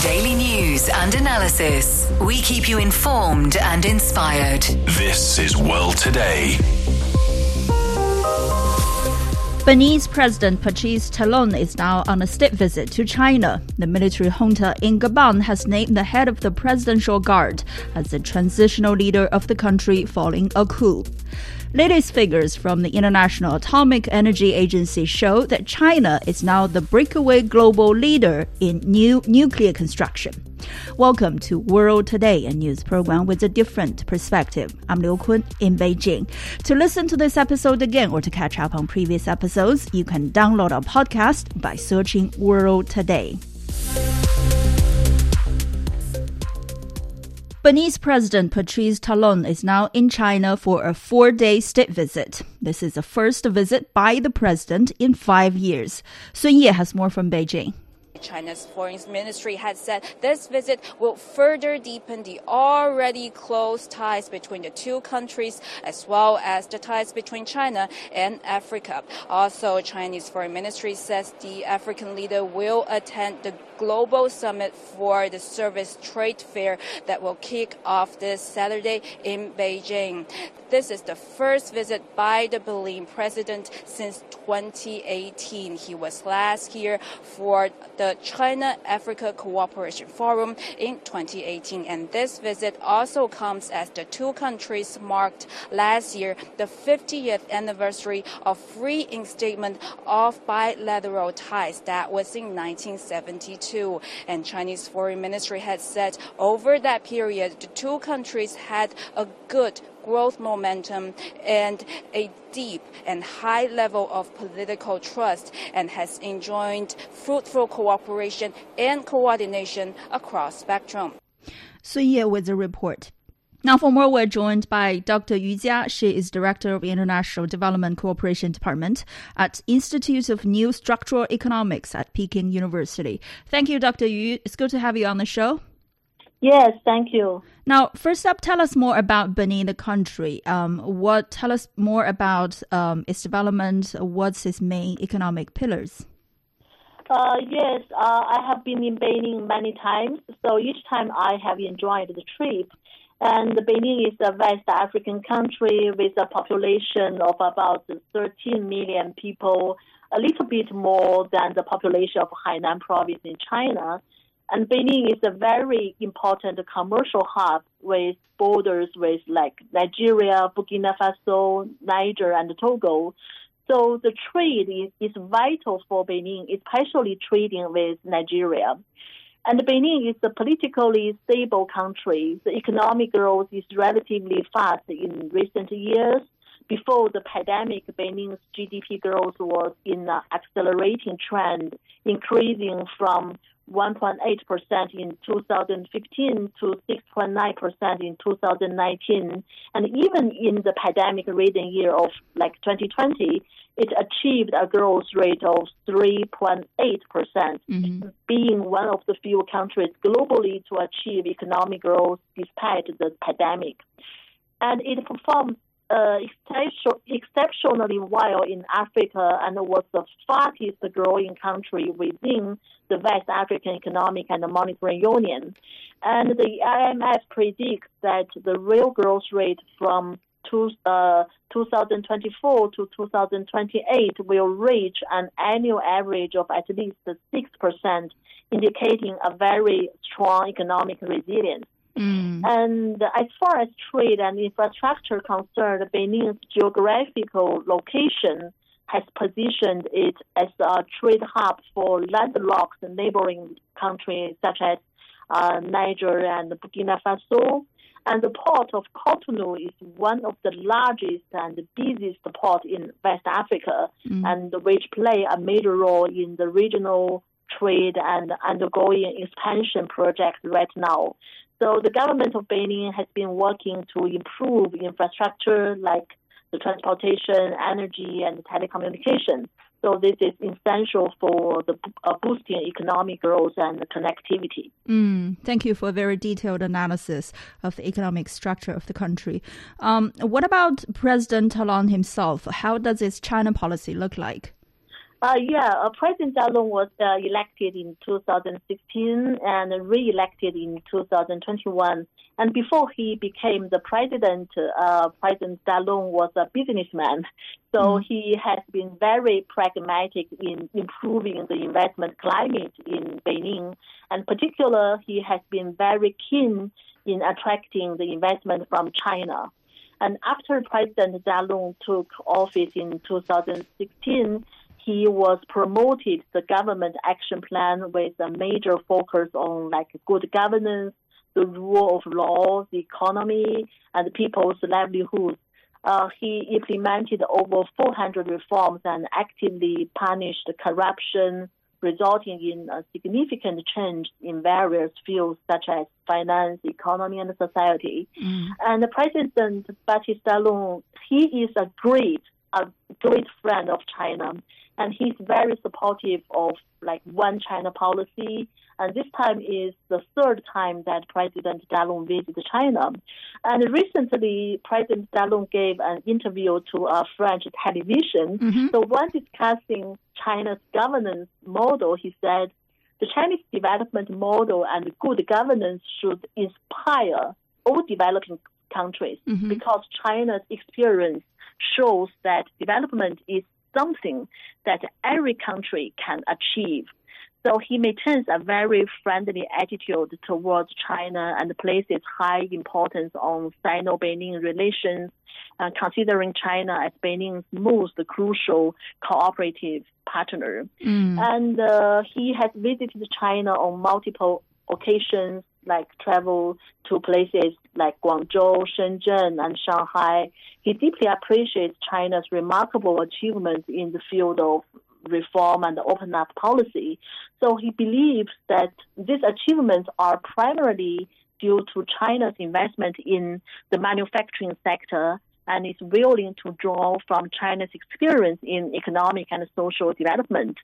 Daily news and analysis. We keep you informed and inspired. This is World Today. Benin's President Patrice Talon is now on a state visit to China. The military junta in Gabon has named the head of the Presidential Guard as the transitional leader of the country following a coup. Latest figures from the International Atomic Energy Agency show that China is now the breakaway global leader in new nuclear construction. Welcome to World Today, a news program with a different perspective. I'm Liu Kun in Beijing. To listen to this episode again or to catch up on previous episodes, you can download our podcast by searching World Today. Benin's President Patrice Talon is now in China for a four day state visit. This is the first visit by the president in five years. Sun Ye has more from Beijing. China's foreign ministry had said this visit will further deepen the already close ties between the two countries as well as the ties between China and Africa. Also, Chinese foreign ministry says the African leader will attend the global summit for the service trade fair that will kick off this Saturday in Beijing. This is the first visit by the Benin president since 2018. He was last here for the China Africa Cooperation Forum in 2018. And this visit also comes as the two countries marked last year the 50th anniversary of free instatement of bilateral ties. That was in 1972. And Chinese Foreign Ministry had said over that period, the two countries had a good growth momentum and a deep and high level of political trust and has enjoyed fruitful cooperation and coordination across spectrum. Sun Ye with the report. Now, for more, we're joined by Dr. Yu Jia. She is Director of International Development Cooperation Department at Institute of New Structural Economics at Peking University. Thank you, Dr. Yu. It's good to have you on the show. Yes, thank you. Now, first up, tell us more about Benin, the country. Um, what tell us more about um, its development? What's its main economic pillars? Uh, yes, uh, I have been in Benin many times. So each time I have enjoyed the trip. And Benin is a West African country with a population of about 13 million people, a little bit more than the population of Hainan province in China. And Benin is a very important commercial hub with borders with like Nigeria, Burkina Faso, Niger, and Togo. So the trade is, is vital for Benin, especially trading with Nigeria. And Benin is a politically stable country. The economic growth is relatively fast in recent years. Before the pandemic, Benin's GDP growth was in an accelerating trend, increasing from 1.8% in 2015 to 6.9% in 2019. And even in the pandemic ridden year of like 2020, it achieved a growth rate of 3.8%, percent mm-hmm. being one of the few countries globally to achieve economic growth despite the pandemic. And it performed uh, exceptionally well in Africa and was the fastest growing country within the West African Economic and Monetary Union. And the IMF predicts that the real growth rate from two, uh, 2024 to 2028 will reach an annual average of at least 6%, indicating a very strong economic resilience. Mm. And as far as trade and infrastructure concerned, Benin's geographical location has positioned it as a trade hub for landlocked neighboring countries such as uh, Niger and Burkina Faso. And the port of Cotonou is one of the largest and busiest port in West Africa, mm. and which play a major role in the regional trade and undergoing expansion projects right now. So the government of Benin has been working to improve infrastructure like the transportation, energy, and telecommunication. So this is essential for the uh, boosting economic growth and connectivity. Mm, thank you for a very detailed analysis of the economic structure of the country. Um, what about President Talon himself? How does his China policy look like? Uh, yeah, uh, President Talon was uh, elected in 2016 and re-elected in 2021. And before he became the president, uh, President Talon was a businessman. So mm. he has been very pragmatic in improving the investment climate in Benin. And particular, he has been very keen in attracting the investment from China. And after President Talon took office in 2016, he was promoted the government action plan with a major focus on like good governance, the rule of law, the economy, and people's livelihoods. Uh, he implemented over 400 reforms and actively punished corruption, resulting in a significant change in various fields such as finance, economy, and society. Mm. And President Patrice Talon, he is a great, a great friend of China and he's very supportive of like one China policy. And this time is the third time that President Talon visited China. And recently, President Talon gave an interview to a French television. Mm-hmm. So when discussing China's governance model, he said, the Chinese development model and good governance should inspire all developing countries mm-hmm. because China's experience shows that development is something that every country can achieve. So he maintains a very friendly attitude towards China and places high importance on Sino-Benin relations, uh, considering China as Benin's most crucial cooperative partner. Mm. And uh, he has visited China on multiple occasions, like travel to places like Guangzhou, Shenzhen, and Shanghai. He deeply appreciates China's remarkable achievements in the field of reform and open up policy. So he believes that these achievements are primarily due to China's investment in the manufacturing sector and is willing to draw from China's experience in economic and social development.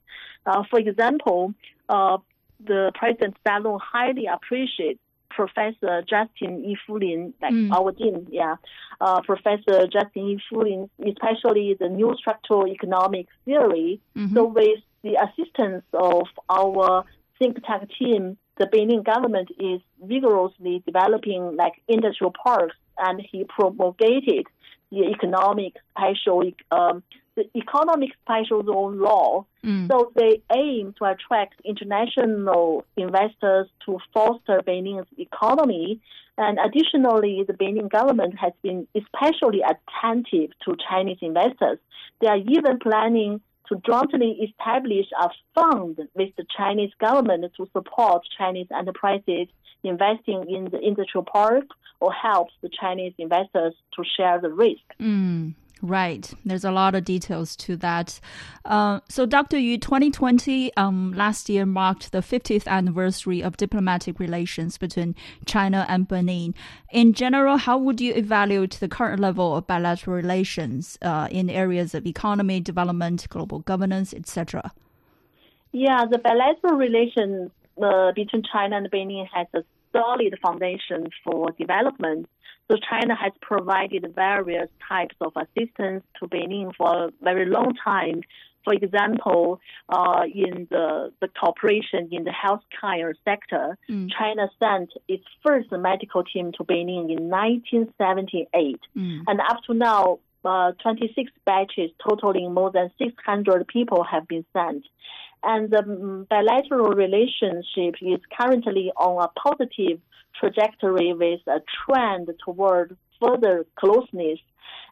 Uh, for example, uh, the President Talon highly appreciates Professor Justin Yifu Lin, like mm. our dean, yeah, uh, Professor Justin Yifu Lin, especially the new structural economics theory. Mm-hmm. So with the assistance of our think tank team, the Benin government is vigorously developing like industrial parks, and he promulgated the economic special um, the economic special zone law. Mm. So they aim to attract international investors to foster Benin's economy. And additionally, the Benin government has been especially attentive to Chinese investors. They are even planning to jointly establish a fund with the Chinese government to support Chinese enterprises investing in the industrial park or help the Chinese investors to share the risk. Mm. Right. There's a lot of details to that. Uh, so, Dr. Yu, 2020 um, last year marked the 50th anniversary of diplomatic relations between China and Benin. In general, how would you evaluate the current level of bilateral relations uh, in areas of economy, development, global governance, etc.? Yeah, the bilateral relations uh, between China and Benin has a solid foundation for development. So China has provided various types of assistance to Benin for a very long time. For example, uh, in the, the cooperation in the healthcare sector, mm. China sent its first medical team to Benin in 1978. Mm. And up to now, uh, 26 batches totaling more than 600 people have been sent and the bilateral relationship is currently on a positive trajectory with a trend toward further closeness.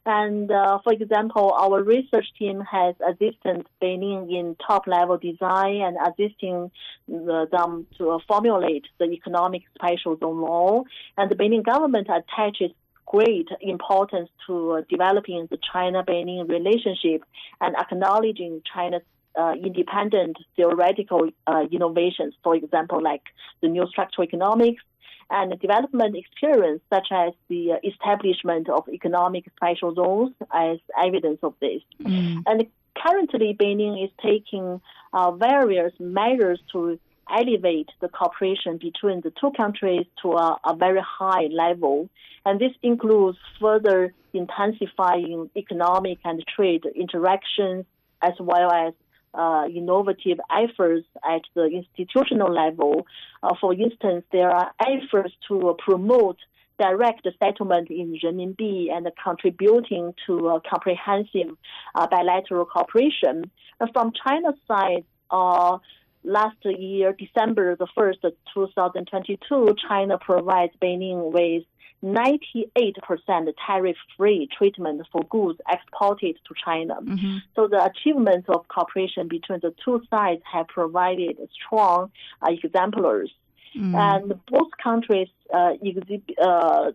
And uh, for example, our research team has assisted Benin in top level design and assisting the, them to formulate the economic special zone law. And the Benin government attaches great importance to developing the China-Benin relationship and acknowledging China's uh, independent theoretical uh, innovations, for example, like the new structural economics and development experience, such as the establishment of economic special zones, as evidence of this. Mm. And currently, Benin is taking uh, various measures to elevate the cooperation between the two countries to a, a, very high level. And this includes further intensifying economic and trade interactions, as well as uh, innovative efforts at the institutional level. Uh, for instance, there are efforts to promote direct settlement in renminbi and contributing to a comprehensive uh, bilateral cooperation. from China's side, uh, last year, December the 1st, 2022, China provides Benin with 98% tariff-free treatment for goods exported to China. Mm-hmm. So the achievements of cooperation between the two sides have provided strong uh, exemplars. Mm. And both countries uh, exhibit, uh,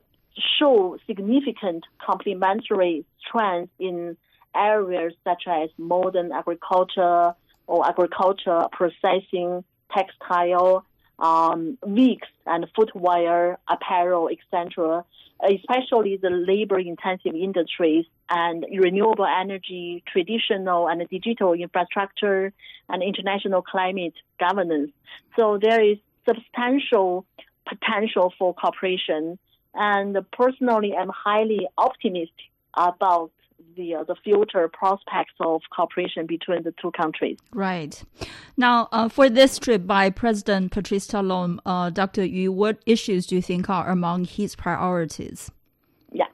show significant complementary strengths in areas such as modern agriculture or agriculture processing, textile, um, wigs and footwear, apparel, etc., especially the labor-intensive industries and renewable energy, traditional and digital infrastructure, and international climate governance. So there is substantial potential for cooperation. And personally, I'm highly optimistic about the uh, the future prospects of cooperation between the two countries. Right. Now, uh, for this trip by President Patrice Talon, uh, Dr. Yu, what issues do you think are among his priorities? Yeah,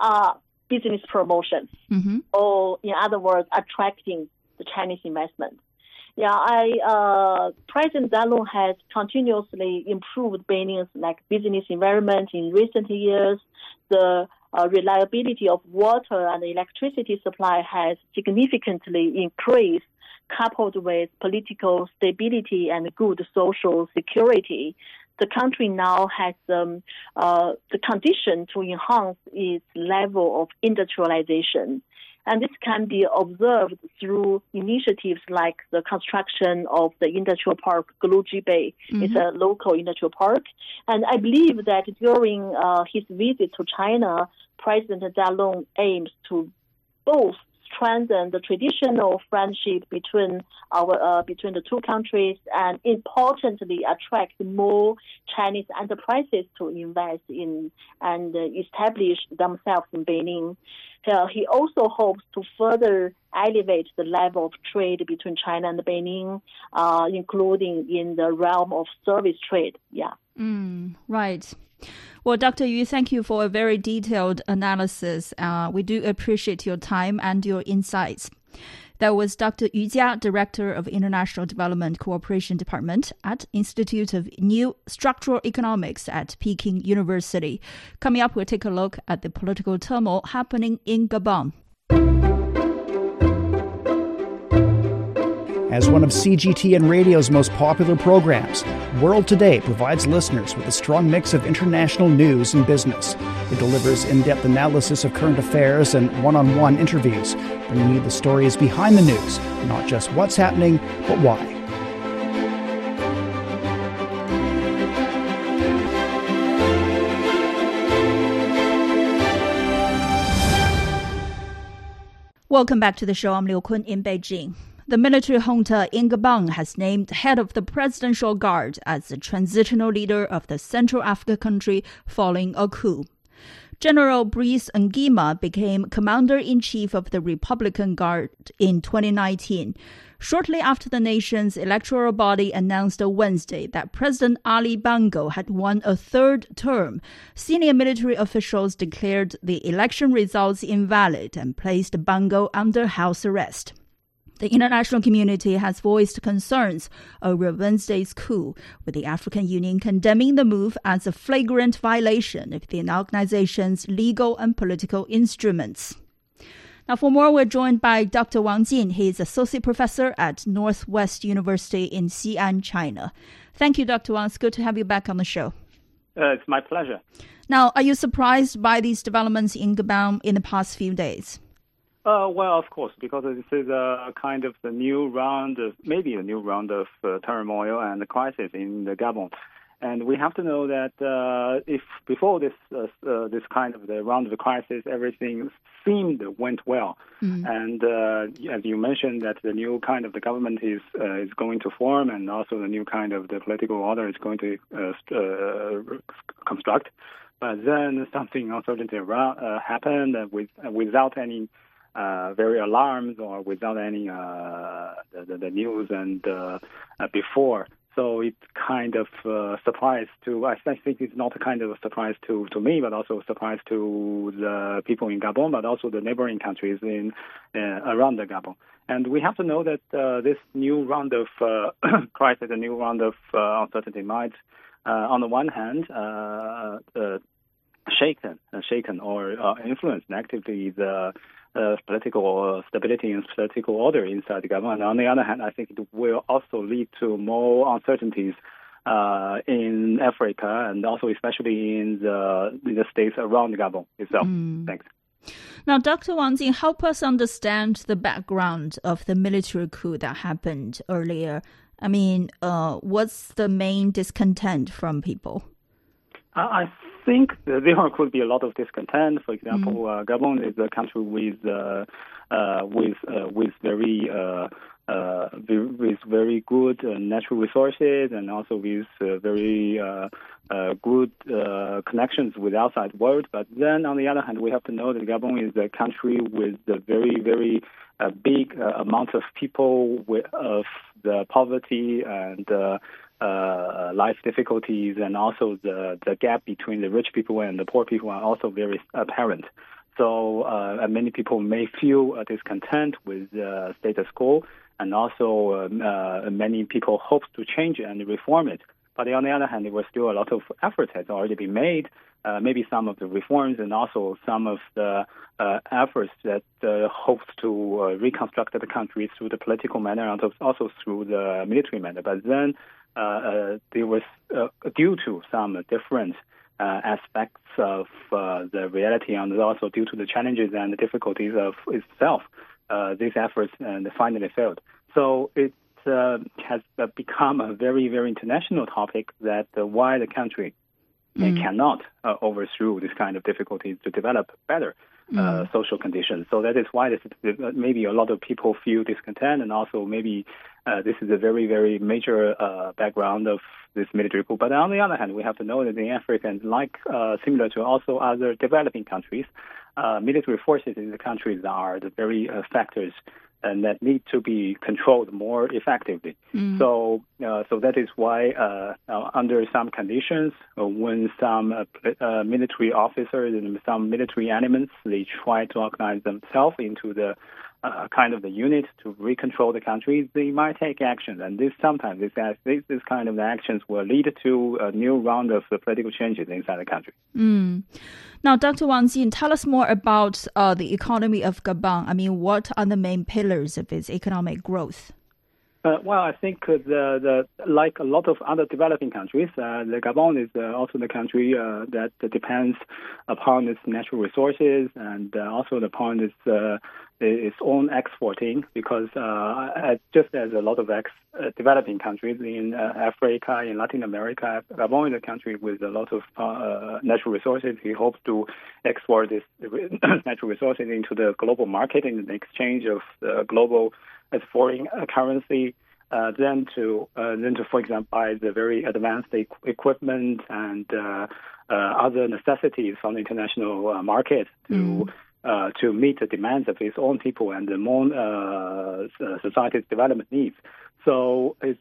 uh, business promotion, mm-hmm. or in other words, attracting the Chinese investment. Yeah, I uh, President Talon has continuously improved Benin's like business environment in recent years. The uh, reliability of water and electricity supply has significantly increased, coupled with political stability and good social security. The country now has um, uh, the condition to enhance its level of industrialization. And this can be observed through initiatives like the construction of the industrial park Glo-Djigbé. Mm-hmm. It's a local industrial park. And I believe that during uh, his visit to China, President Talon aims to both strengthen the traditional friendship between our uh, between the two countries and importantly attract more Chinese enterprises to invest in and establish themselves in Benin. Uh, he also hopes to further elevate the level of trade between China and Benin, uh, including in the realm of service trade. Yeah. Mm, right. Well, Dr. Yu, thank you for a very detailed analysis. Uh, we do appreciate your time and your insights. That was Dr. Yu Jia, Director of International Development Cooperation Department at Institute of New Structural Economics at Peking University. Coming up, we'll take a look at the political turmoil happening in Gabon. As one of CGTN Radio's most popular programs, World Today provides listeners with a strong mix of international news and business. It delivers in depth analysis of current affairs and one on one interviews, bringing you the stories behind the news, not just what's happening, but why. Welcome back to the show. I'm Liu Kun in Beijing. The military junta in Gabon has named head of the Presidential Guard as the transitional leader of the Central Africa country following a coup. General Brice Nguema became commander in chief of the Republican Guard in 2019, shortly after the nation's electoral body announced on Wednesday that President Ali Bongo had won a third term. Senior military officials declared the election results invalid and placed Bongo under house arrest. The international community has voiced concerns over Wednesday's coup, with the African Union condemning the move as a flagrant violation of the organization's legal and political instruments. Now, for more, we're joined by Dr. Wang Jin. He is associate professor at Northwest University in Xi'an, China. Thank you, Dr. Wang. It's good to have you back on the show. Uh, it's my pleasure. Now, are you surprised by these developments in Gabon in the past few days? Uh, well, of course, because this is a kind of the new round, of, maybe a new round of uh, turmoil and crisis in the Gabon. And we have to know that uh, if before this uh, uh, this kind of the round of the crisis, everything seemed went well. Mm. And uh, as you mentioned, that the new kind of the government is uh, is going to form, and also the new kind of the political order is going to uh, construct. But then something uncertainty around, happened with, without any uh, very alarmed or without any uh, the, the, news and uh, uh, before. So it's kind of uh, surprise to I think it's not a kind of a surprise to, to me, but also a surprise to the people in Gabon, but also the neighboring countries in uh, around the Gabon. And we have to know that uh, this new round of uh, crisis, a new round of uh, uncertainty might, uh, on the one hand, shaken, shaken or influence negatively the uh, political stability and political order inside the government. On the other hand, I think it will also lead to more uncertainties uh, in Africa and also especially in the, in the states around Gabon itself. Thanks. Now, Dr. Wang Jin, help us understand the background of the military coup that happened earlier. I mean, uh, what's the main discontent from people? I think there could be a lot of discontent. For example, mm. uh, Gabon is a country with uh, uh, with uh, with very uh, uh, with very good natural resources and also with very good connections with outside world. But then, on the other hand, we have to know that Gabon is a country with a very very big amount of people with, of the poverty and uh, life difficulties and also the, the gap between the rich people and the poor people are also very apparent. So uh, many people may feel discontent with the status quo, and also um, uh, many people hope to change and reform it. But on the other hand, there was still a lot of effort has already been made. Uh, maybe some of the reforms and also some of the uh, efforts that uh, hopes to uh, reconstruct the country through the political manner and also through the military manner. But then uh, uh, there was uh, due to some different aspects of the reality and also due to the challenges and the difficulties of itself, these efforts and finally failed. So it uh, has become a very, very international topic that uh, why the country mm. cannot uh, overthrow this kind of difficulties to develop better mm. social conditions. So that is why this, maybe a lot of people feel discontent, and also maybe uh, this is a very, very major uh, background of this military coup. But on the other hand, we have to know that in Africa, and like uh, similar to also other developing countries, uh, military forces in the countries are the very uh, factors and that need to be controlled more effectively. Mm. So, uh, so that is why, uh, uh, under some conditions, when some military officers and some military elements they try to organize themselves into the uh, kind of the unit to recontrol the country, they might take action. And this sometimes this, this, this kind of actions will lead to a new round of political changes inside the country. Mm. Now, Dr. Wang Jin, tell us more about uh, the economy of Gabon. I mean, what are the main pillars of its economic growth? Uh, well, I think uh, the, the like a lot of other developing countries, uh, the Gabon is uh, also the country uh, that depends upon its natural resources and uh, also upon its its own exporting because just as a lot of ex- developing countries in Africa, in Latin America, Gabon is a country with a lot of natural resources. He hopes to export this natural resources into the global market in exchange of global as foreign currency. Uh, then to uh, then to, for example, buy the very advanced e- equipment and uh, uh, other necessities from the international uh, market to mm. Uh, to meet the demands of its own people and the more society's development needs. So it's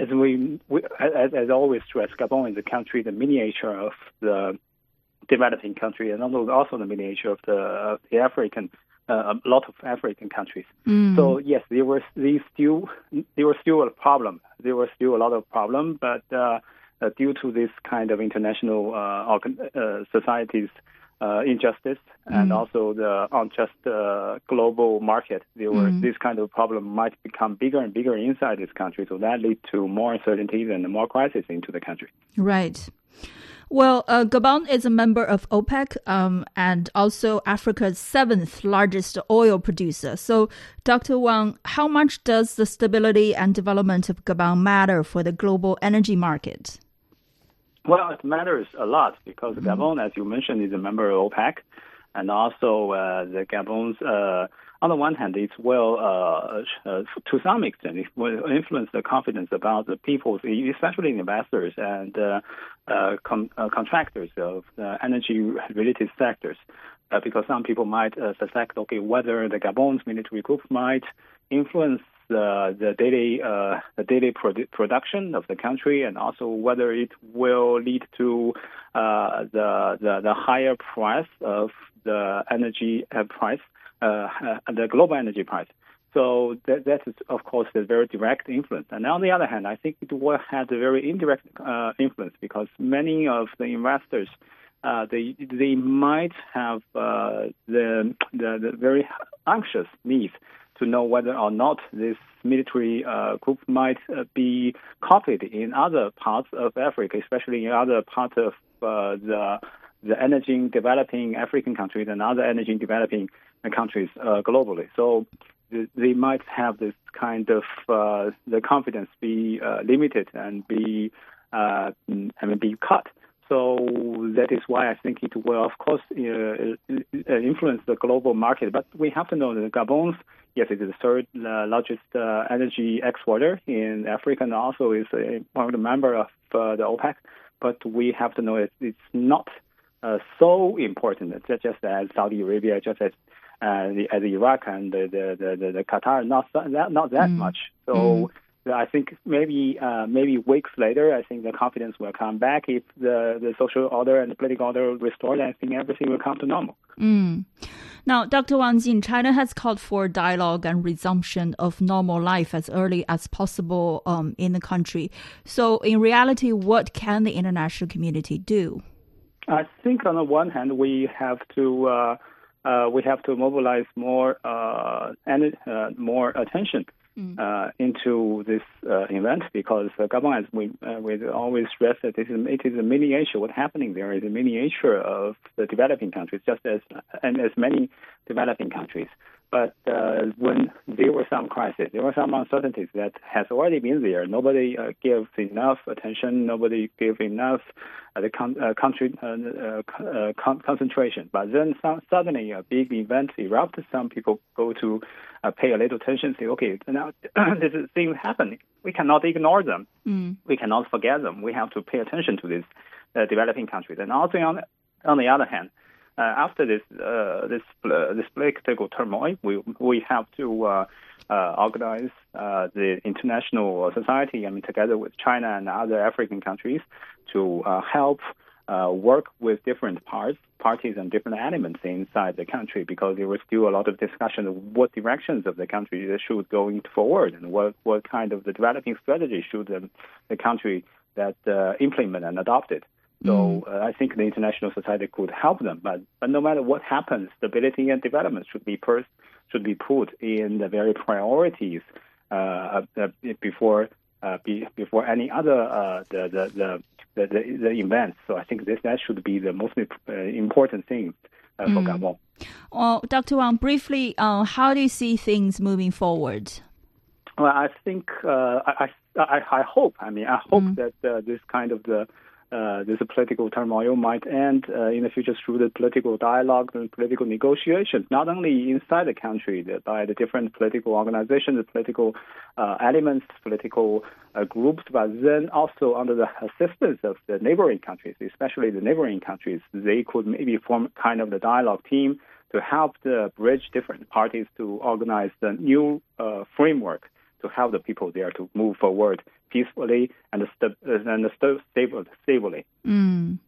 as we, we as, as always stress, Gabon is a country, the miniature of the developing country, and also the miniature of the, of the African uh, a lot of African countries. Mm. So yes, there was these still there was still a problem. There was still a lot of problem, but uh, uh, due to this kind of international uh, uh, societies. Uh, injustice and mm. also the unjust global market, there were mm. this kind of problem might become bigger and bigger inside this country. So that lead to more uncertainties and more crisis into the country. Right. Well, uh, Gabon is a member of OPEC um, and also Africa's seventh largest oil producer. So, Dr. Wang, how much does the stability and development of Gabon matter for the global energy market? Well, it matters a lot because mm-hmm. Gabon, as you mentioned, is a member of OPEC, and also uh, the Gabon's uh, on the one hand, it will, uh, uh, to some extent, it will influence the confidence about the people, especially investors and uh, uh, com- uh, contractors of energy-related sectors. uh, because some people might uh, suspect, okay, whether the Gabon's military coup might influence the the daily uh, the daily produ- production of the country, and also whether it will lead to uh, the, the the higher price of the energy uh, price, uh, the global energy price. So that, that is, of course, a very direct influence. And on the other hand, I think it will have a very indirect uh, influence because many of the investors, uh, they they might have uh, the, the, the very anxious need to know whether or not this military uh, coup might uh, be copied in other parts of Africa, especially in other parts of uh, the the energy developing African countries and other energy developing countries uh, globally. So they might have this kind of uh, the confidence be uh, limited and be uh, I mean be cut. So that is why I think it will, of course, uh, influence the global market. But we have to know that Gabon's, yes, it is the third uh, largest uh, energy exporter in Africa and also is a, the member of uh, the OPEC. But we have to know that it's not uh, so important, just as Saudi Arabia, just as uh, the, as Iraq and the, the, the, the Qatar, not that, not that mm. much. So mm. I think maybe uh, maybe weeks later, I think the confidence will come back if the, the social order and the political order restored. I think everything will come to normal. Mm. Now, Dr. Wang Jin, China has called for dialogue and resumption of normal life as early as possible um, in the country. So, in reality, what can the international community do? I think on the one hand, we have to uh, uh, we have to mobilize more uh, and uh, more attention mm. Uh, into this uh, event because uh, Gabon as we we always stress that it is, it is a miniature. What's happening there is a miniature of the developing countries, just as and as many developing countries. But uh, when there were some crises, there were some uncertainties that has already been there. Nobody uh, gives enough attention. Nobody gives enough uh, the con- uh, country uh, uh, uh, con- concentration. But then some, suddenly a big event erupts. Some people go to pay a little attention. Say, okay, now this is things happening. We cannot ignore them. Mm. We cannot forget them. We have to pay attention to these developing countries. And also on on the other hand after this uh, this uh, this political turmoil, we we have to uh, uh, organize uh, the international society. I mean, together with China and other African countries, to help work with different parts, parties, and different elements inside the country. Because there was still a lot of discussion of what directions of the country should going forward, and what what kind of the developing strategy should um, the country that implement and adopt it. So mm. uh, I think the international society could help them. But, but no matter what happens, stability and development should be pers- should be put in the very priorities uh, uh, before uh, be, before any other uh, the, the, the, the, the events. So I think this that should be the most uh, important thing for mm. Gabon. Well, Dr. Wang, briefly, how do you see things moving forward? Well, I think I, I, I hope. I mean, I hope mm. that this kind of the uh, this political turmoil might end uh, in the future through the political dialogue and political negotiations, not only inside the country by the different political organizations, the political uh, elements, political uh, groups, but then also under the assistance of the neighboring countries, especially the neighboring countries, they could maybe form kind of the dialogue team to help the bridge different parties to organize the new uh, framework to help the people there to move forward peacefully and, st- and st- stable, stably. Mm.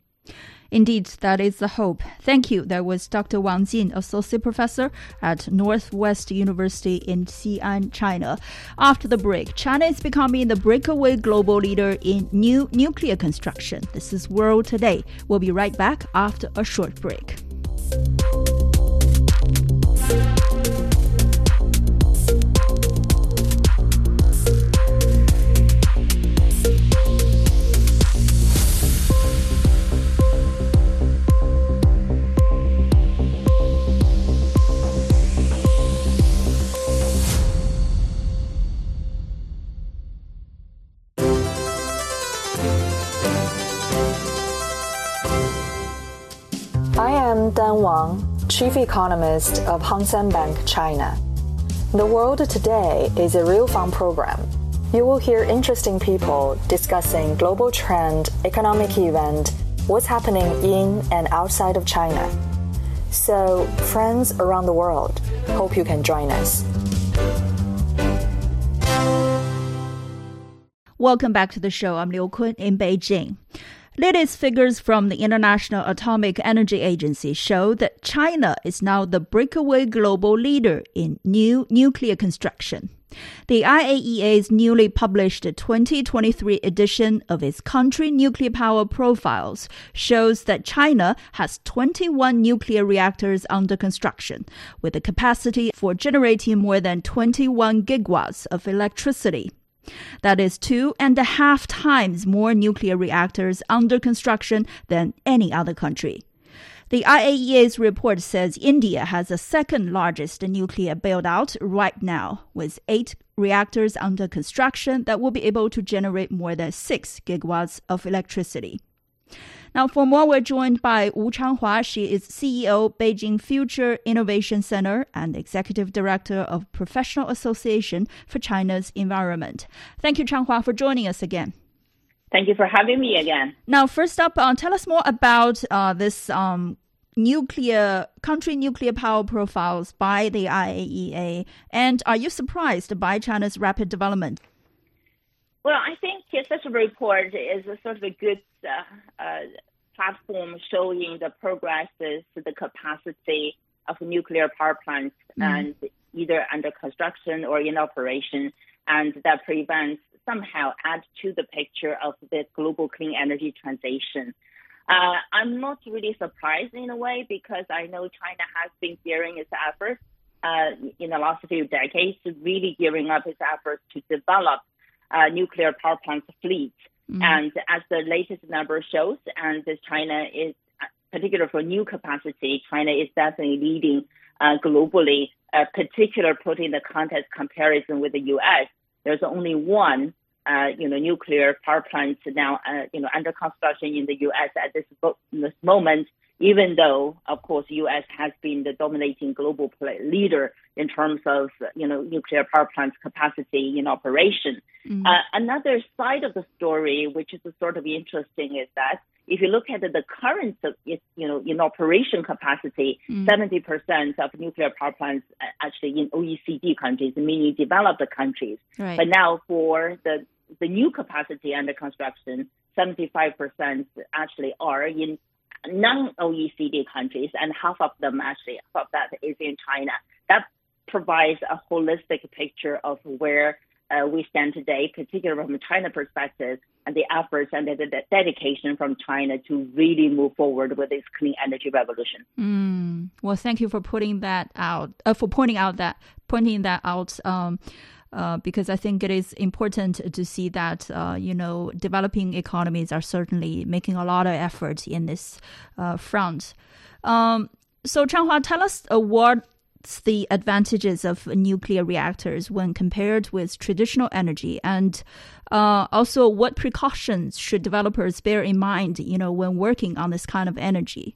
Indeed, that is the hope. Thank you. That was Dr. Wang Jin, Associate Professor at Northwest University in Xi'an, China. After the break, China is becoming the breakaway global leader in new nuclear construction. This is World Today. We'll be right back after a short break. Dan Wang, Chief Economist of Hang Seng Bank, China. The World Today is a real fun program. You will hear interesting people discussing global trend, economic event, what's happening in and outside of China. So, friends around the world, hope you can join us. Welcome back to the show. I'm Liu Kun in Beijing. Latest figures from the International Atomic Energy Agency show that China is now the breakaway global leader in new nuclear construction. The IAEA's newly published 2023 edition of its country nuclear power profiles shows that China has 21 nuclear reactors under construction, with a capacity for generating more than 21 gigawatts of electricity. That is two and a half times more nuclear reactors under construction than any other country. The IAEA's report says India has the second largest nuclear build out right now, with eight reactors under construction that will be able to generate more than 6 gigawatts of electricity. Now, for more, we're joined by Wu Changhua. She is CEO, Beijing Future Innovation Center and Executive Director of Professional Association for China's Environment. Thank you, Changhua, for joining us again. Thank you for having me again. Now, first up, uh, tell us more about uh, this um, nuclear country nuclear power profiles by the IAEA, and are you surprised by China's rapid development? Well, I think such a report is a sort of a good uh, uh, platform showing the progresses, the capacity of nuclear power plants, mm. and either under construction or in operation, and that prevents somehow add to the picture of the global clean energy transition. Uh, I'm not really surprised in a way because I know China has been gearing its efforts uh, in the last few decades, really gearing up its efforts to develop uh, nuclear power plant fleet. Mm-hmm. And as the latest number shows, and as China is, particular for new capacity, China is definitely leading uh, globally, uh, particular putting the context comparison with the U.S. There's only one, uh, you know, nuclear power plant now, uh, you know, under construction in the U.S. at this, this moment even though, of course, U.S. has been the dominating global play, leader in terms of, you know, nuclear power plants capacity in operation. Mm-hmm. Uh, another side of the story, which is sort of interesting, is that if you look at the current, you know, in operation capacity, mm-hmm. 70% of nuclear power plants actually in OECD countries, meaning developed countries. Right. But now for the the new capacity under construction, 75% actually are in non-OECD countries, and half of them actually, half of that is in China. That provides a holistic picture of where uh, we stand today, particularly from a China perspective, and the efforts and the, the, dedication from China to really move forward with this clean energy revolution. Mm. Well, thank you for putting that out, uh, for pointing out that, pointing that out. Um, uh, because I think it is important to see that uh, you know developing economies are certainly making a lot of efforts in this uh, front. Um, so Changhua, tell us uh, what's the advantages of nuclear reactors when compared with traditional energy, and uh, also what precautions should developers bear in mind, you know, when working on this kind of energy.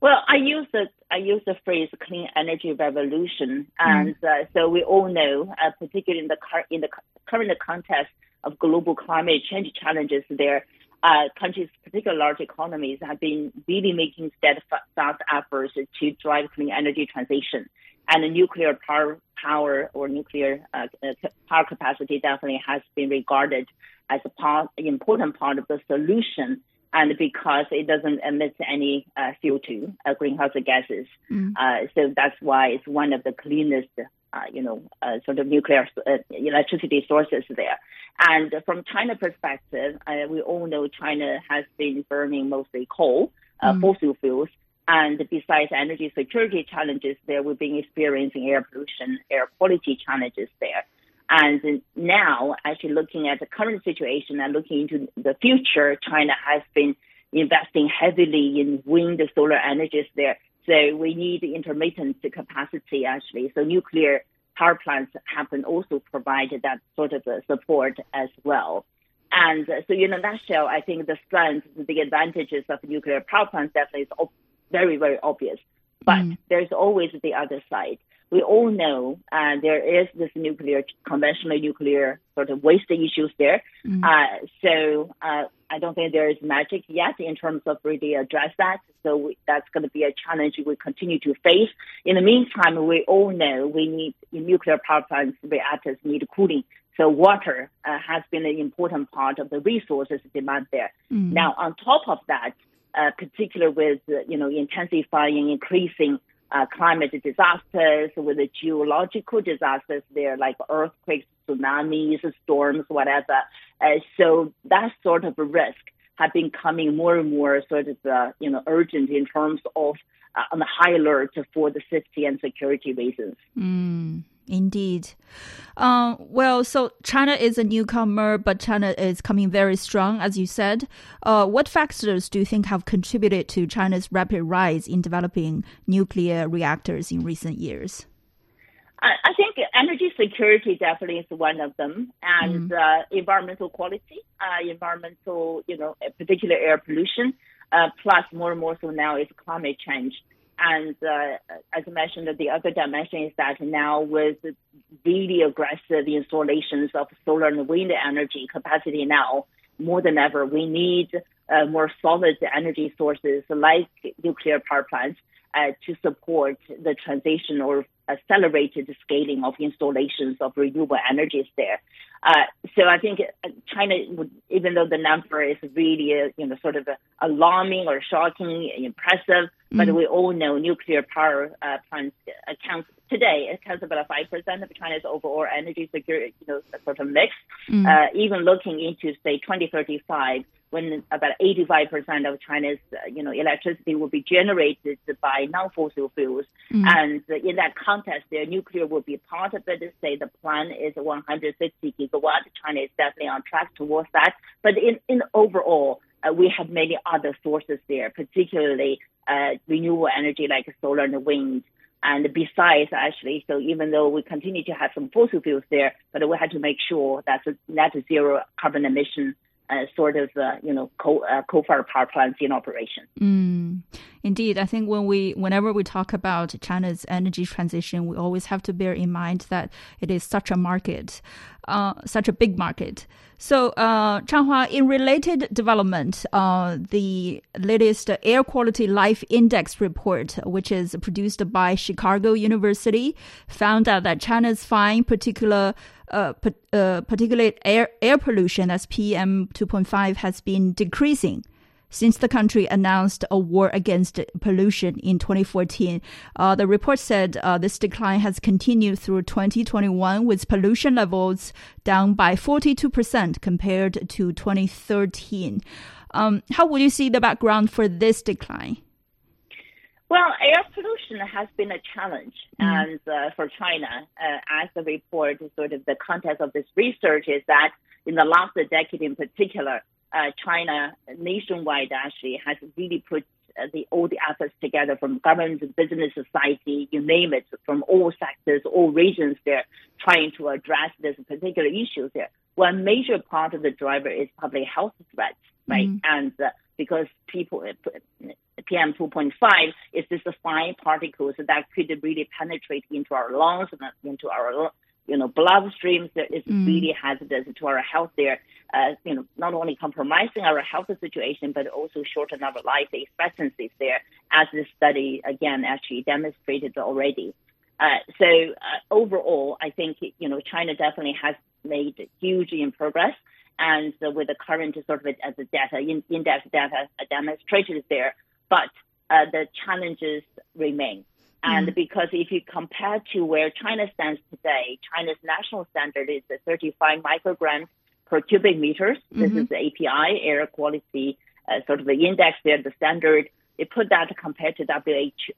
Well, I use the I use the phrase "clean energy revolution," and mm. uh, so we all know, uh, particularly in the car- in the current context of global climate change challenges, there uh, countries, particularly large economies, have been really making steadfast efforts to drive clean energy transition. And the nuclear power, power or nuclear uh, uh, power capacity definitely has been regarded as a part, important part of the solution and because it doesn't emit any uh, CO2, uh, greenhouse gases. Mm. Uh, so that's why it's one of the cleanest, uh, you know, uh, sort of nuclear uh, electricity sources there. And from China perspective, we all know China has been burning mostly coal, mm. fossil fuels. And besides energy security challenges there, we've been experiencing air pollution, air quality challenges there. And now, actually looking at the current situation and looking into the future, China has been investing heavily in wind and solar energies there. So we need intermittent capacity actually. So nuclear power plants happen also provide that sort of support as well. And so in a nutshell, I think the strengths, the advantages of nuclear power plants definitely is very, very obvious. But mm. there's always the other side we all know uh, there is this nuclear, conventional nuclear sort of waste issues there. Mm. Uh, so uh, I don't think there is magic yet in terms of really address that. So we, that's going to be a challenge we continue to face. In the meantime, we all know we need in nuclear power plants reactors need cooling. So water uh, has been an important part of the resources demand there. Mm. Now, on top of that, uh, particularly with you know intensifying, increasing uh, climate disasters, with the geological disasters there, like earthquakes, tsunamis, storms, whatever. Uh, so that sort of risk have been coming more and more sort of, uh, you know, urgent in terms of uh, on the high alert for the safety and security reasons. Mm. Indeed. Um, well, so China is a newcomer, but China is coming very strong, as you said. Uh, what factors do you think have contributed to China's rapid rise in developing nuclear reactors in recent years? I think energy security definitely is one of them, and mm. uh, environmental quality, uh, environmental, you know, particular air pollution, uh, plus more and more so now is climate change. And uh, as I mentioned, the other dimension is that now with really aggressive installations of solar and wind energy capacity now, more than ever, we need uh, more solid energy sources like nuclear power plants uh, to support the transition or accelerated scaling of installations of renewable energies there. Uh, so I think China, would, even though the number is really, uh, you know, sort of alarming or shocking, impressive, mm. but we all know nuclear power uh, plants accounts today accounts about five percent of China's overall energy security, you know, sort of mix. Mm. Uh, even looking into say 2035 when about 85% of China's, uh, you know, electricity will be generated by non-fossil fuels. Mm. And in that context, their nuclear will be part of it. Say the plan is 160 gigawatt. China is definitely on track towards that. But in, in overall, uh, we have many other sources there, particularly uh, renewable energy like solar and wind. And besides, actually, so even though we continue to have some fossil fuels there, but we have to make sure that's a net zero carbon emission uh, sort of uh, you know coal uh, coal-fired power plants in operation. Mm. Indeed, I think when we whenever we talk about China's energy transition, we always have to bear in mind that it is such a market, uh, such a big market. So, uh, Changhua, in related development, uh, the latest Air Quality Life Index report, which is produced by Chicago University, found out that China's fine particular uh, uh, particulate air, air pollution as PM 2.5 has been decreasing since the country announced a war against pollution in 2014. Uh, the report said uh, this decline has continued through 2021 with pollution levels down by 42% compared to 2013. Um, how would you see the background for this decline? Well, air pollution has been a challenge, mm. and uh, for China, uh, as the report, sort of the context of this research is that in the last decade, in particular, uh, China nationwide actually has really put uh, the all the efforts together from government, business, society, you name it, from all sectors, all regions They're trying to address this particular issue there. One major part of the driver is public health threats, right? Mm. And uh, because people, PM 2.5 is this fine particles that could really penetrate into our lungs and into our you know bloodstreams that is mm. really hazardous to our health there. Uh, you know, not only compromising our health situation, but also shorten our life expectancies there, as this study again actually demonstrated already. Uh, so uh, overall, I think you know China definitely has made huge in progress and uh, with the current sort of as the data, in, in-depth data demonstrated there, but uh, the challenges remain. And mm. because if you compare to where China stands today, China's national standard is 35 micrograms per cubic meters. Mm-hmm. This is the API, air quality, uh, sort of the index there, the standard. They put that compared to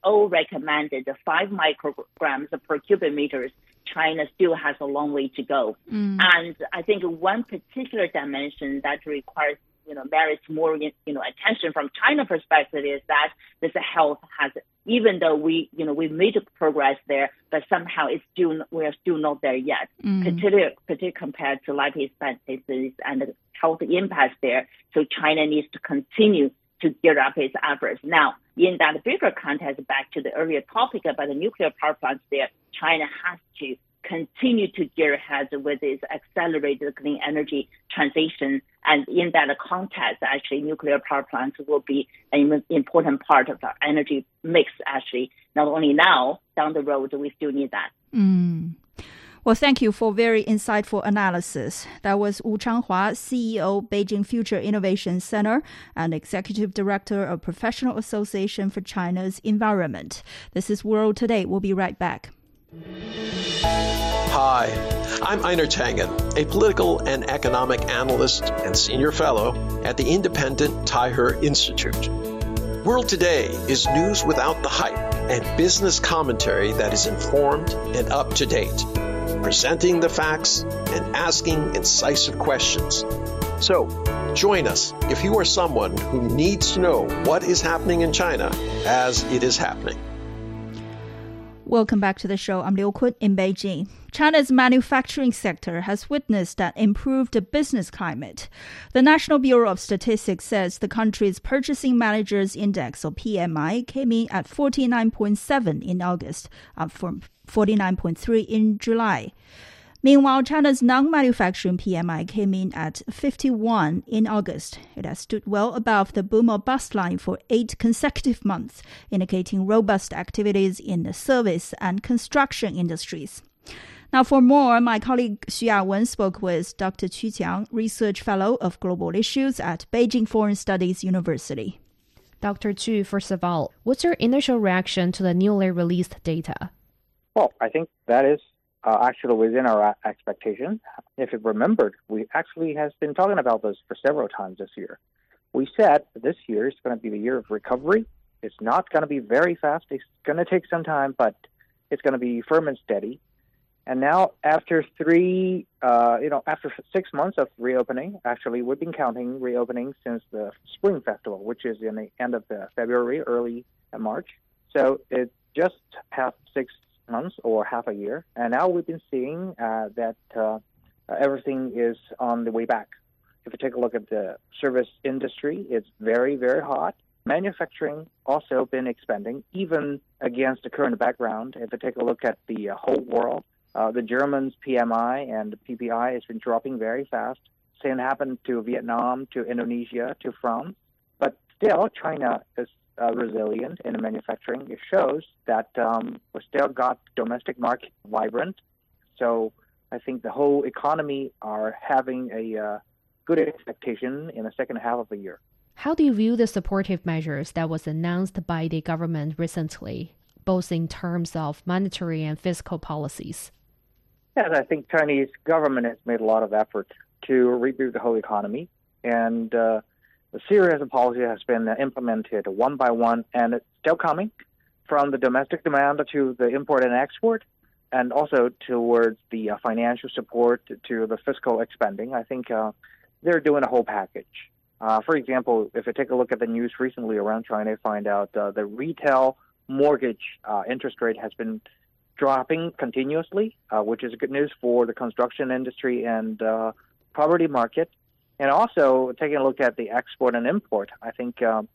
WHO recommended 5 micrograms per cubic meters. China still has a long way to go. Mm. And I think one particular dimension that requires you know merits more you know attention from China perspective is that this health has even though we you know we made progress there, but somehow it's still we're still not there yet. Mm. Particularly, particularly compared to life expectancies and the health impacts there. So China needs to continue to gear up its efforts. Now, in that bigger context, back to the earlier topic about the nuclear power plants there, China has to continue to gear ahead with this accelerated clean energy transition. And in that context, actually, nuclear power plants will be an important part of our energy mix, actually, not only now, down the road, we still need that. Mm. Well, thank you for very insightful analysis. That was Wu Changhua, CEO, Beijing Future Innovation Center and Executive Director of Professional Association for China's Environment. This is World Today. We'll be right back. Hi, I'm Einar Tangen, a political and economic analyst and senior fellow at the independent Taihe Institute. World Today is news without the hype and business commentary that is informed and up to date, presenting the facts and asking incisive questions. So, join us if you are someone who needs to know what is happening in China as it is happening. Welcome back to the show. I'm Liu Kun in Beijing. China's manufacturing sector has witnessed an improved business climate. The National Bureau of Statistics says the country's Purchasing Managers Index, or PMI, came in at 49.7 in August, up from 49.3 in July. Meanwhile, China's non-manufacturing PMI came in at 51 in August. It has stood well above the boom or bust line for eight consecutive months, indicating robust activities in the service and construction industries. Now, for more, my colleague Xu Yawen spoke with Dr. Qu Qiang, Research Fellow of Global Issues at Beijing Foreign Studies University. Dr. Qu, first of all, what's your initial reaction to the newly released data? Well, I think that is uh, actually within our expectations. If you remembered, we actually has been talking about this for several times this year. We said this year is going to be the year of recovery. It's not going to be very fast. It's going to take some time, but it's going to be firm and steady. And now, after three, uh, you know, after six months of reopening, actually, we've been counting reopening since the Spring Festival, which is in the end of the February, early March. So it just past six months or half a year. And now we've been seeing uh, that uh, everything is on the way back. If you take a look at the service industry, it's very, very hot. Manufacturing also been expanding, even against the current background. If you take a look at the whole world, uh, the Germans' PMI and PPI has been dropping very fast. Same happened to Vietnam, to Indonesia, to France. But still, China is uh, resilient in the manufacturing. It shows that um, we still got domestic market vibrant. So I think the whole economy are having a uh, good expectation in the second half of the year. How do you view the supportive measures that was announced by the government recently, both in terms of monetary and fiscal policies? Yes, I think Chinese government has made a lot of effort to reboot the whole economy, and uh, the series of policy has been implemented one by one, and it's still coming from the domestic demand to the import and export, and also towards the uh, financial support to the fiscal expanding. I think uh, they're doing a whole package. Uh, for example, if you take a look at the news recently around China, find out uh, the retail mortgage uh, interest rate has been dropping continuously, uh, which is good news for the construction industry and property market. And also taking a look at the export and import, I think um,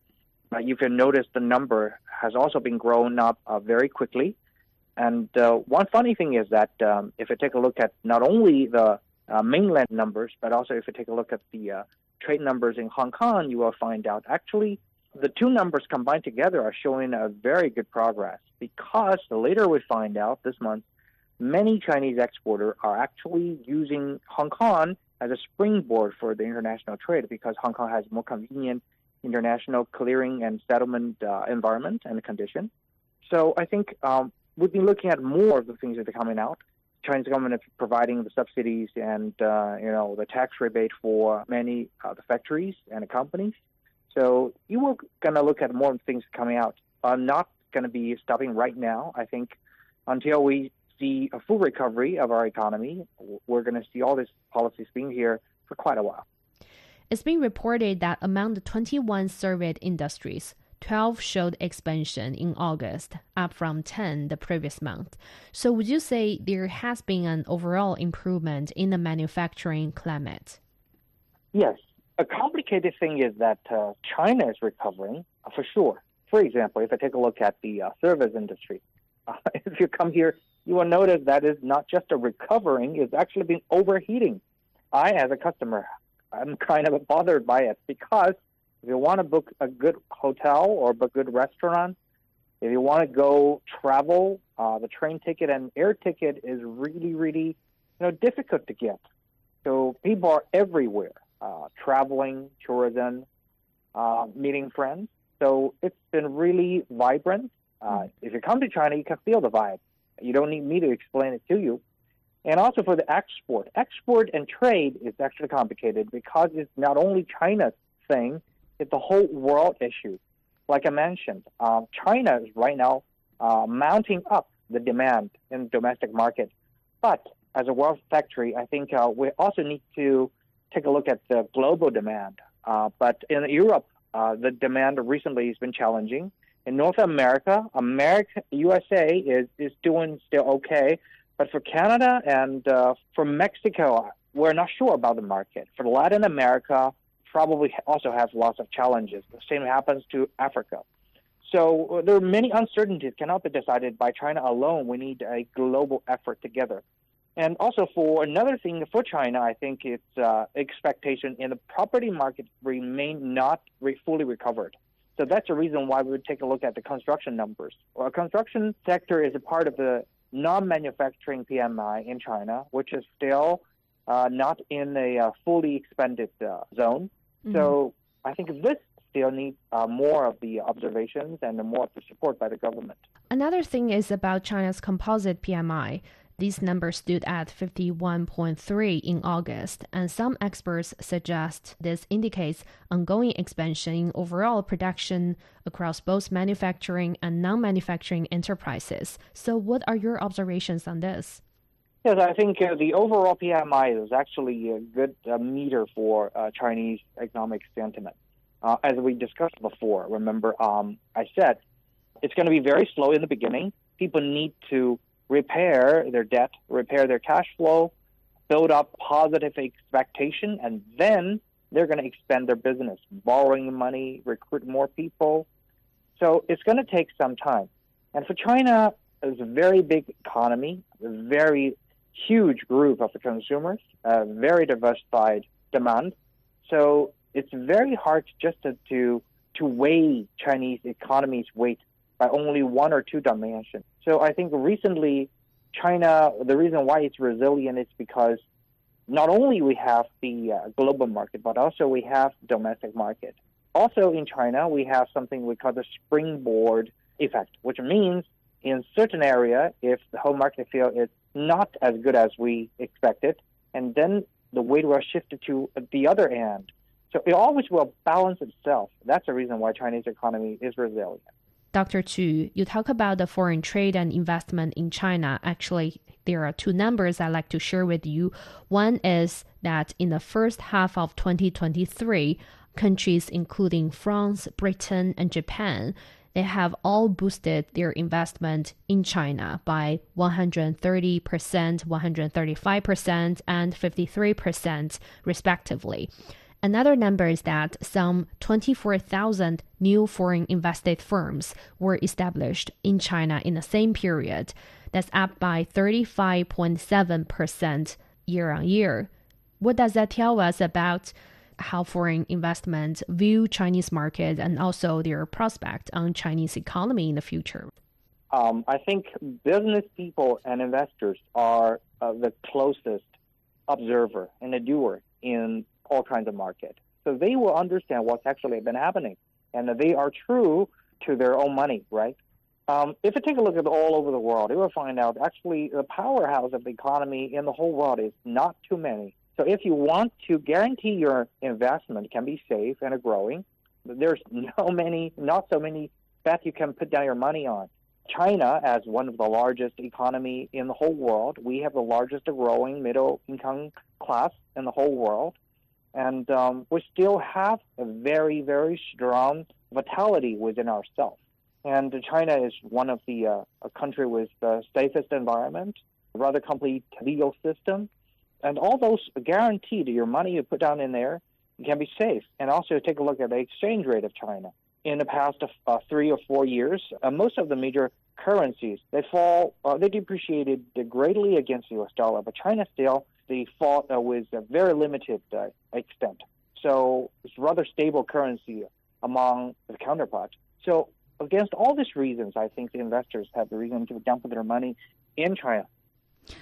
uh, you can notice the number has also been growing up uh, very quickly. And uh, one funny thing is that um, if you take a look at not only the uh, mainland numbers, but also if you take a look at the uh, trade numbers in Hong Kong, you will find out actually the two numbers combined together are showing a very good progress because later we find out this month many Chinese exporters are actually using Hong Kong as a springboard for the international trade because Hong Kong has more convenient international clearing and settlement uh, environment and condition. So I think um, we've been looking at more of the things that are coming out. Chinese government is providing the subsidies and uh, you know the tax rebate for many uh, the factories and the companies. So you going to look at more things coming out. Uh, not going to be stopping right now. I think until we see a full recovery of our economy. We're going to see all these policies being here for quite a while. It's been reported that among the 21 surveyed industries, 12 showed expansion in August, up from 10 the previous month. So, would you say there has been an overall improvement in the manufacturing climate? Yes. A complicated thing is that uh, China is recovering uh, for sure. For example, if I take a look at the uh, service industry, uh, if you come here, you will notice that is not just a recovering; it's actually been overheating. I, as a customer, I'm kind of bothered by it because if you want to book a good hotel or a good restaurant, if you want to go travel, uh, the train ticket and air ticket is really, really, you know, difficult to get. So people are everywhere, uh, traveling, tourism, uh, meeting friends. So it's been really vibrant. Uh, if you come to China, you can feel the vibe. You don't need me to explain it to you. And also for the export, export and trade is actually complicated because it's not only China's thing; it's a whole world issue. Like I mentioned, um, China is right now uh, mounting up the demand in the domestic market, but as a world factory, I think uh, we also need to take a look at the global demand. Uh, but in Europe, uh, the demand recently has been challenging. In North America, America, USA is, is doing still okay. But for Canada and uh, for Mexico, we're not sure about the market. For Latin America, probably also has lots of challenges. The same happens to Africa. So uh, there are many uncertainties cannot be decided by China alone. We need a global effort together. And also for another thing for China, I think its uh, expectation in the property market remain not re- fully recovered. So that's the reason why we would take a look at the construction numbers. Well, construction sector is a part of the non-manufacturing PMI in China, which is still uh, not in a uh, fully expanded uh, zone. Mm-hmm. So I think this still needs uh, more of the observations and more of the support by the government. Another thing is about China's composite PMI. These numbers stood at 51.3 in August, and some experts suggest this indicates ongoing expansion in overall production across both manufacturing and non manufacturing enterprises. So, what are your observations on this? Yes, I think uh, the overall PMI is actually a good uh, meter for uh, Chinese economic sentiment. Uh, as we discussed before, remember, um, I said it's going to be very slow in the beginning. People need to repair their debt, repair their cash flow, build up positive expectation, and then they're going to expand their business, borrowing money, recruit more people. So it's going to take some time. And for China, it's a very big economy, a very huge group of consumers, a very diversified demand. So it's very hard just to, to, to weigh Chinese economy's weight by only one or two dimensions. So I think recently, China, the reason why it's resilient is because not only we have the uh, global market, but also we have domestic market. Also in China, we have something we call the springboard effect, which means in certain area, if the whole market feel is not as good as we expected, and then the weight will shift to the other end. So it always will balance itself. That's the reason why Chinese economy is resilient. Dr. Qu, you talk about the foreign trade and investment in China. Actually, there are two numbers I'd like to share with you. One is that in the first half of 2023, countries including France, Britain, and Japan they have all boosted their investment in China by 130%, 135%, and 53%, respectively. Another number is that some 24,000 new foreign invested firms were established in China in the same period. That's up by 35.7% year on year. What does that tell us about how foreign investment view Chinese market and also their prospect on Chinese economy in the future? Um, I think business people and investors are uh, the closest observer and a doer in all kinds of market. So they will understand what's actually been happening, and they are true to their own money, right? Um, if you take a look at all over the world, you will find out actually the powerhouse of the economy in the whole world is not too many. So if you want to guarantee your investment can be safe and growing, there's no many, not so many bets you can put down your money on. China, as one of the largest economy in the whole world, we have the largest growing middle income class in the whole world and um, we still have a very, very strong vitality within ourselves. And China is one of the uh, a country with the safest environment, rather complete legal system, and all those guaranteed your money you put down in there can be safe. And also take a look at the exchange rate of China. in the past uh, three or four years, uh, most of the major currencies they fall uh, they depreciated greatly against the U.S. dollar, but China still they fought uh, with a very limited uh, extent. So it's rather stable currency among the counterparts. So against all these reasons, I think the investors have the reason to dump their money in China.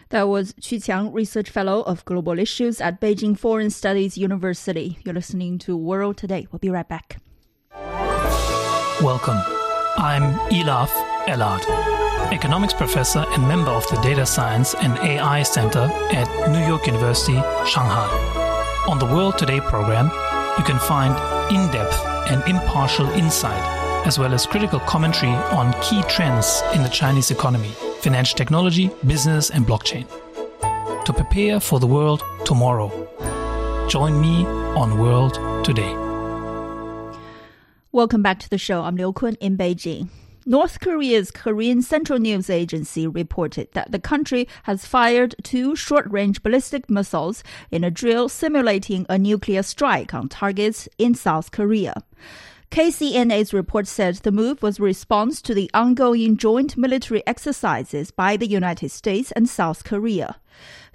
That was Qu Qiang, Research Fellow of Global Issues at Beijing Foreign Studies University. You're listening to World Today. We'll be right back. Welcome. I'm Elaf Elad, economics professor and member of the Data Science and AI Center at New York University, Shanghai. On the World Today program, you can find in depth and impartial insight, as well as critical commentary on key trends in the Chinese economy, financial technology, business, and blockchain. To prepare for the world tomorrow, join me on World Today. Welcome back to the show. I'm Liu Kun in Beijing. North Korea's Korean Central News Agency reported that the country has fired two short range ballistic missiles in a drill simulating a nuclear strike on targets in South Korea. KCNA's report said the move was a response to the ongoing joint military exercises by the United States and South Korea.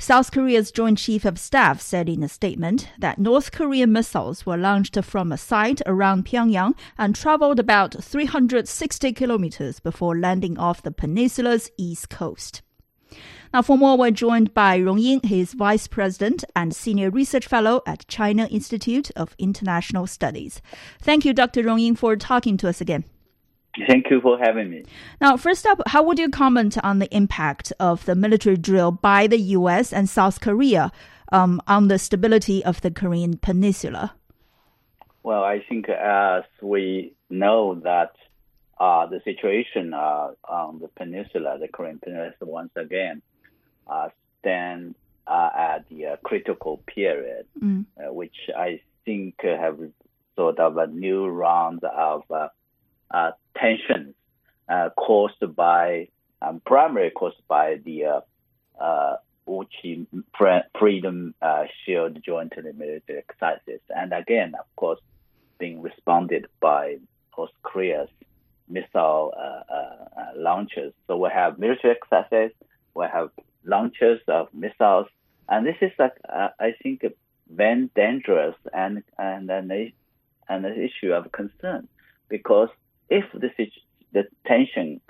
South Korea's Joint Chief of Staff said in a statement that North Korean missiles were launched from a site around Pyongyang and traveled about 360 kilometers before landing off the peninsula's east coast. Now, for more, we're joined by Rong Ying. He is Vice President and Senior Research Fellow at China Institute of International Studies. Thank you, Dr. Rong Ying, for talking to us again. Thank you for having me. Now, first up, how would you comment on the impact of the military drill by the U.S. and South Korea um, on the stability of the Korean Peninsula? Well, I think as we know that uh, the situation uh, on the peninsula, the Korean peninsula, once again uh, stand uh, at the uh, critical period, mm. which I think have sort of a new round of tensions caused by, um, primarily caused by the Ulchi Freedom Shield joint military exercises, and again, of course, being responded by North Korea's missile uh, uh, launches. So we have military exercises, we have launches of missiles, and this is like uh, I think very dangerous and and an an issue of concern. Because if the the tension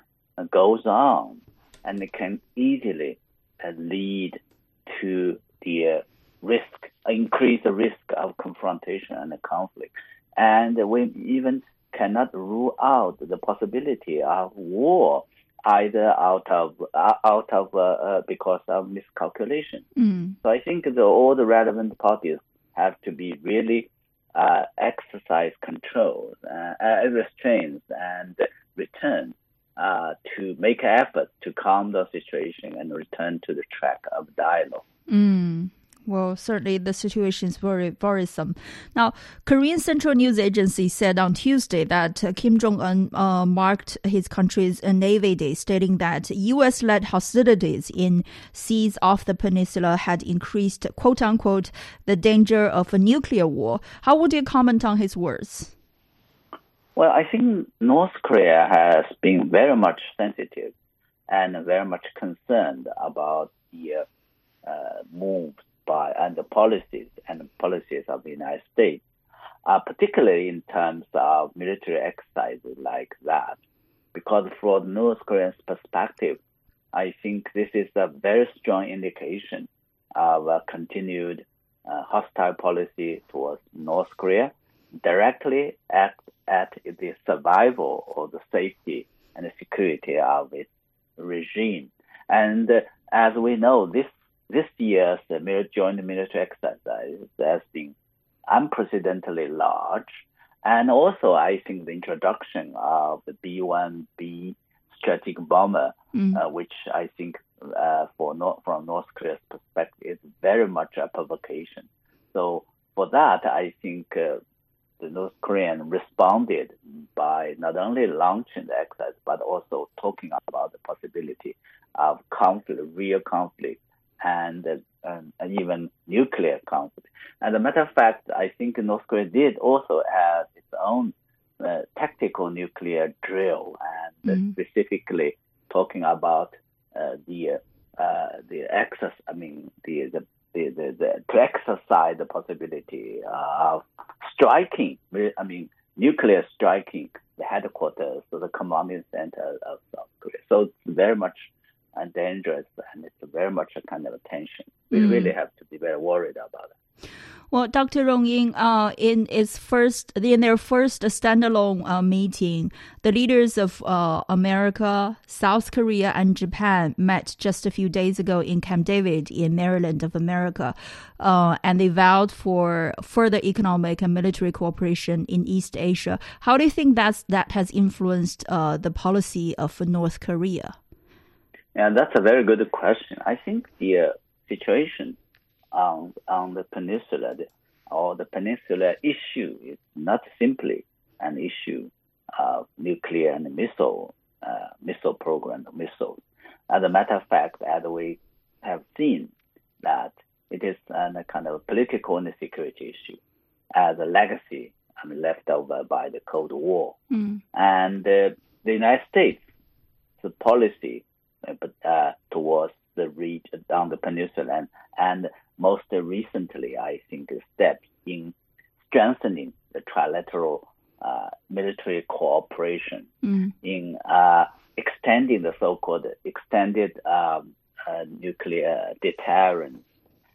goes on, and it can easily uh, lead to the uh, risk, increase the risk of confrontation and conflict, and we even cannot rule out the possibility of war either out of uh, out of uh, uh, because of miscalculation. Mm. So I think the, all the relevant parties have to be really uh, exercise control, uh, uh, restraints, and return to make effort to calm the situation and return to the track of dialogue. Mm. Well, certainly the situation is very worrisome. Now, Korean Central News Agency said on Tuesday that Kim Jong Un uh, marked his country's uh, Navy Day, stating that U.S.-led hostilities in seas off the peninsula had increased, quote unquote, the danger of a nuclear war. How would you comment on his words? Well, I think North Korea has been very much sensitive and very much concerned about the uh, moves by and the policies and policies of the United States, uh, particularly in terms of military exercises like that. Because from North Korea's perspective, I think this is a very strong indication of a continued uh, hostile policy towards North Korea, directly at, at the survival or the safety and the security of its regime. And uh, as we know, this this year's joint military exercise has been unprecedentedly large. And also, I think the introduction of the B-1B strategic bomber, mm. uh, which I think uh, for North, from North Korea's perspective is very much a provocation. So for that, I think uh, the North Korean responded by not only launching the exercise, but also talking about the possibility of conflict, real conflict and, and even nuclear conflict. As a matter of fact, I think North Korea did also have its own uh, tactical nuclear drill, and Mhm. specifically talking about uh, the uh, the access. I mean, the the, the, the, the to exercise the possibility of striking. I mean, nuclear striking the headquarters of the command center of South Korea. So it's very much uh, dangerous, and it's very much a kind of tension. We Mm. really have to be very worried about it. Well, Dr. Rong Ying, uh, in its first, in their first standalone uh, meeting, the leaders of uh, America, South Korea, and Japan met just a few days ago in Camp David in Maryland of America, uh, and they vowed for further economic and military cooperation in East Asia. How do you think that's that has influenced uh, the policy of North Korea? And that's a very good question. I think the uh, situation on on the peninsula or the peninsula issue is not simply an issue of nuclear and missile uh, missile program missiles. As a matter of fact, as we have seen that it is a kind of political and security issue as a legacy I mean, left over by the Cold War. Mm. And uh, the United States, the policy uh, uh, towards the region on the peninsula, and, and most recently, I think, the steps in strengthening the trilateral uh, military cooperation, Mm. in uh, extending the so-called extended um, uh, nuclear deterrence,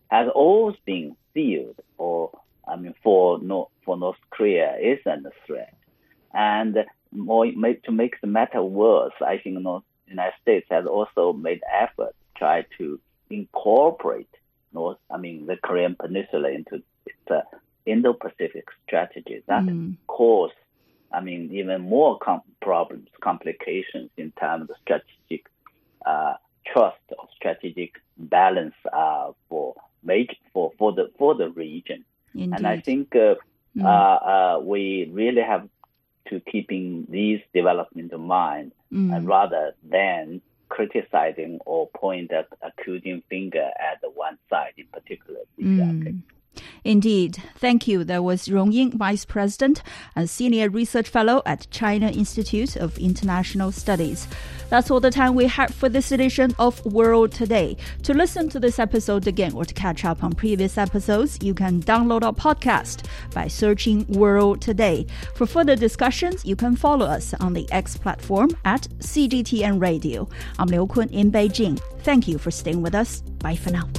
has always been viewed, or I mean, for North, for North Korea is a threat. And more to make the matter worse, I think North United States has also made effort to try to incorporate North, I mean, the Korean Peninsula into uh, Indo-Pacific strategy. That Mm. cause, I mean, even more com- problems, complications in terms of strategic uh, trust or strategic balance uh, for major for for the for the region. And I think uh, Mm. uh, uh, we really have to keeping these developments in mind, Mm. and rather than criticizing or point at a accusing finger at one side in particular. Mm. Indeed. Thank you. That was Rong Ying, Vice President and Senior Research Fellow at China Institute of International Studies. That's all the time we have for this edition of World Today. To listen to this episode again or to catch up on previous episodes, you can download our podcast by searching World Today. For further discussions, you can follow us on the X platform at CGTN Radio. I'm Liu Kun in Beijing. Thank you for staying with us. Bye for now.